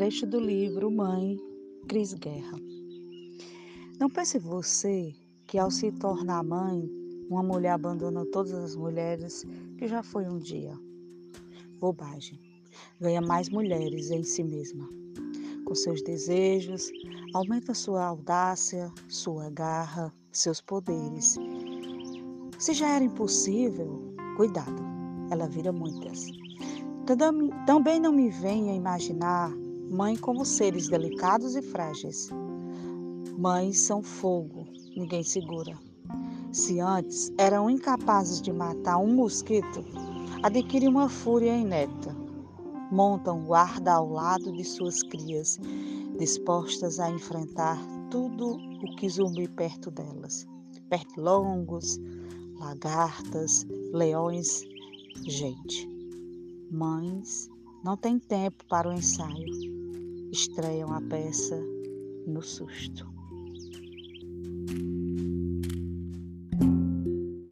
trecho do livro Mãe, Cris Guerra. Não pense você que ao se tornar mãe, uma mulher abandona todas as mulheres que já foi um dia. Bobagem. Ganha mais mulheres em si mesma. Com seus desejos, aumenta sua audácia, sua garra, seus poderes. Se já era impossível, cuidado, ela vira muitas. Também não me venha imaginar mãe como seres delicados e frágeis. Mães são fogo, ninguém segura. Se antes eram incapazes de matar um mosquito, adquirem uma fúria ineta. Montam guarda ao lado de suas crias, dispostas a enfrentar tudo o que zumbi perto delas. Pernilongos, lagartas, leões, gente. Mães não têm tempo para o ensaio, estreiam a peça no susto.